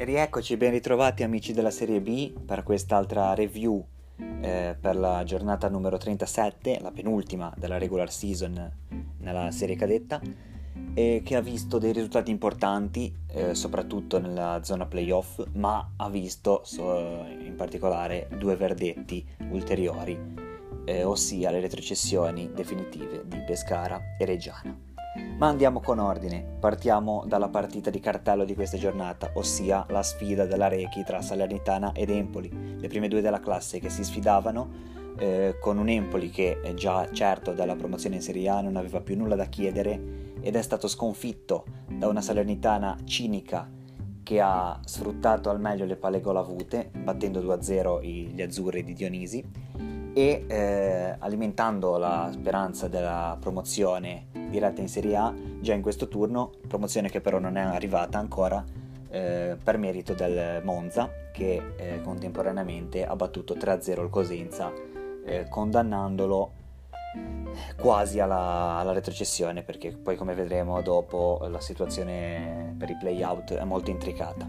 E rieccoci, ben ritrovati amici della Serie B per quest'altra review eh, per la giornata numero 37, la penultima della regular season nella serie cadetta, e che ha visto dei risultati importanti, eh, soprattutto nella zona playoff, ma ha visto so, in particolare due verdetti ulteriori, eh, ossia le retrocessioni definitive di Pescara e Reggiana. Ma andiamo con ordine, partiamo dalla partita di cartello di questa giornata, ossia la sfida della Rechi tra Salernitana ed Empoli, le prime due della classe che si sfidavano eh, con un Empoli che già certo dalla promozione in Serie A non aveva più nulla da chiedere ed è stato sconfitto da una Salernitana cinica che ha sfruttato al meglio le palle gol avute, battendo 2-0 gli azzurri di Dionisi e eh, alimentando la speranza della promozione diretta in Serie A già in questo turno, promozione che però non è arrivata ancora eh, per merito del Monza che eh, contemporaneamente ha battuto 3-0 il Cosenza eh, condannandolo quasi alla, alla, retrocessione perché poi come vedremo dopo la situazione per i playout è molto intricata.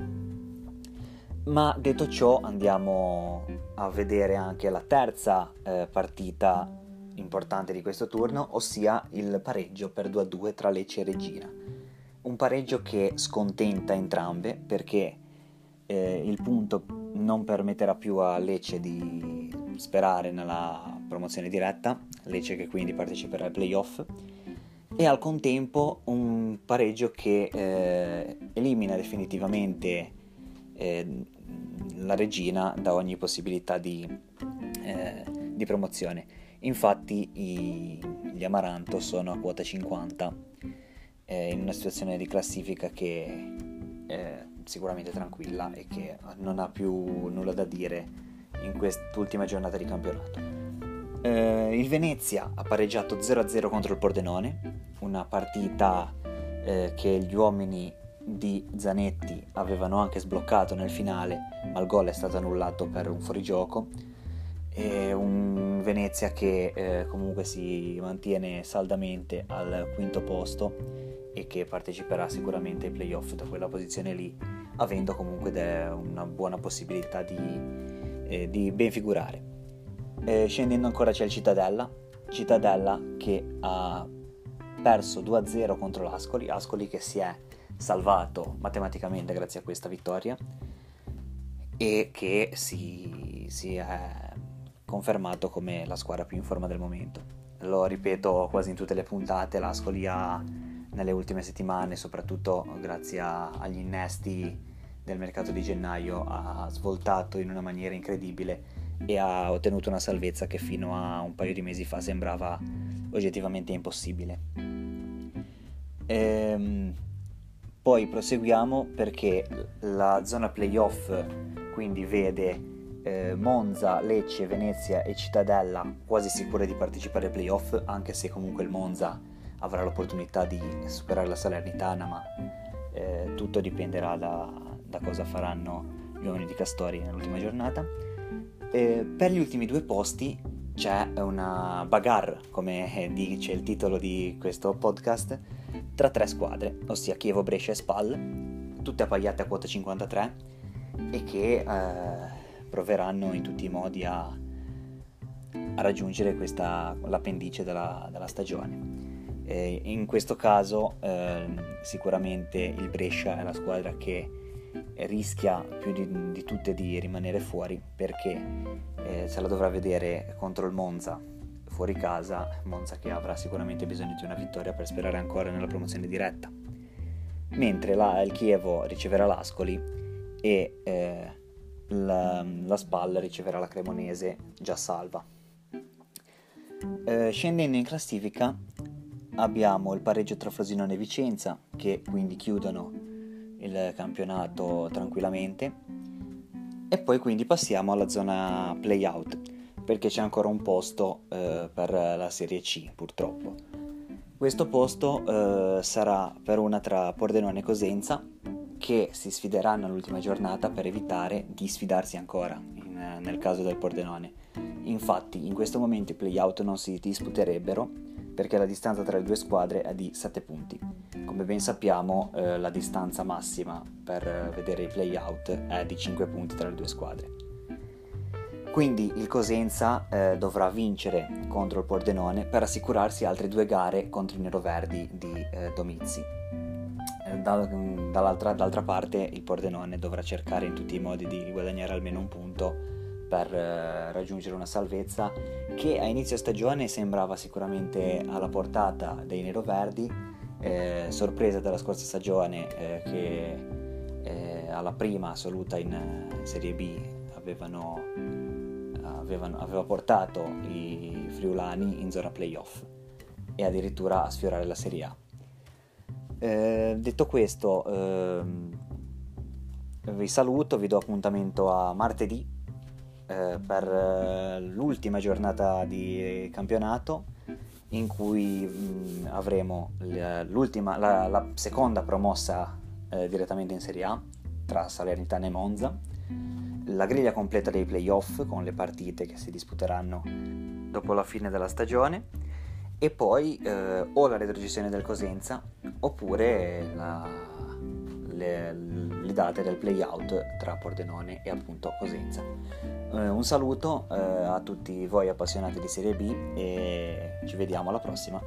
Ma detto ciò andiamo a vedere anche la terza eh, partita importante di questo turno, ossia il pareggio per 2-2 tra Lecce e Regina. Un pareggio che scontenta entrambe perché eh, il punto non permetterà più a Lecce di sperare nella promozione diretta, Lecce che quindi parteciperà ai playoff, e al contempo un pareggio che eh, elimina definitivamente eh, la regina da ogni possibilità di, eh, di promozione. Infatti i, gli Amaranto sono a quota 50 eh, in una situazione di classifica che è sicuramente tranquilla e che non ha più nulla da dire in quest'ultima giornata di campionato. Eh, il Venezia ha pareggiato 0-0 contro il Pordenone, una partita eh, che gli uomini di Zanetti avevano anche sbloccato nel finale, ma il gol è stato annullato per un fuorigioco e un Venezia che eh, comunque si mantiene saldamente al quinto posto e che parteciperà sicuramente ai playoff da quella posizione lì, avendo comunque una buona possibilità di, eh, di ben figurare. Eh, scendendo ancora c'è il Cittadella, Cittadella che ha perso 2-0 contro l'Ascoli, Ascoli che si è salvato matematicamente grazie a questa vittoria e che si, si è confermato come la squadra più in forma del momento. Lo ripeto quasi in tutte le puntate, l'Ascoli ha nelle ultime settimane, soprattutto grazie a, agli innesti del mercato di gennaio, ha svoltato in una maniera incredibile e ha ottenuto una salvezza che fino a un paio di mesi fa sembrava oggettivamente impossibile. Ehm, poi proseguiamo perché la zona playoff quindi vede eh, Monza, Lecce, Venezia e Cittadella quasi sicure di partecipare ai playoff, anche se comunque il Monza avrà l'opportunità di superare la Salernitana, ma eh, tutto dipenderà da, da, cosa faranno gli uomini di Castori nell'ultima giornata. Eh, per gli ultimi due posti c'è una bagarre, come dice il titolo di questo podcast, tra tre squadre, ossia Chievo, Brescia e Spal, tutte appaiate a quota 53 e che eh, proveranno in tutti i modi a, a raggiungere questa, l'appendice della, della stagione. E in questo caso eh, sicuramente il Brescia è la squadra che rischia più di, di tutte di rimanere fuori perché eh, se la dovrà vedere contro il Monza fuori casa, Monza che avrà sicuramente bisogno di una vittoria per sperare ancora nella promozione diretta. Mentre la, il Chievo riceverà l'Ascoli e eh, la, la spalla riceverà la Cremonese già salva. Eh, scendendo in classifica abbiamo il pareggio tra Frosinone e Vicenza che quindi chiudono il campionato tranquillamente e poi quindi passiamo alla zona playout perché c'è ancora un posto eh, per la Serie C purtroppo. Questo posto eh, sarà per una tra Pordenone e Cosenza che si sfideranno all'ultima giornata per evitare di sfidarsi ancora in, nel caso del Pordenone. Infatti in questo momento i playout non si disputerebbero perché la distanza tra le due squadre è di 7 punti. Come ben sappiamo eh, la distanza massima per vedere i play-out è di 5 punti tra le due squadre. Quindi il Cosenza eh, dovrà vincere contro il Pordenone per assicurarsi altre due gare contro i neroverdi di eh, Domizzi. Eh, da, dall'altra, d'altra parte il Pordenone dovrà cercare in tutti i modi di guadagnare almeno un punto per eh, raggiungere una salvezza che a inizio stagione sembrava sicuramente alla portata dei neroverdi, eh, sorpresa della scorsa stagione eh, che alla prima assoluta in Serie B avevano avevano, aveva portato i friulani in zona playoff e addirittura a sfiorare la Serie A. Eh, detto questo, eh, vi saluto, vi do appuntamento a martedì eh, per eh, l'ultima giornata di campionato in cui mh, avremo l'ultima, la, la, seconda promossa eh, direttamente in Serie A tra Salernitana e Monza. La griglia completa dei playoff con le partite che si disputeranno dopo la fine della stagione e poi eh, o la retrocessione del Cosenza oppure la, le, le, date del playout tra Pordenone e appunto Cosenza. Eh, un saluto eh, a tutti voi appassionati di Serie B e ci vediamo alla prossima.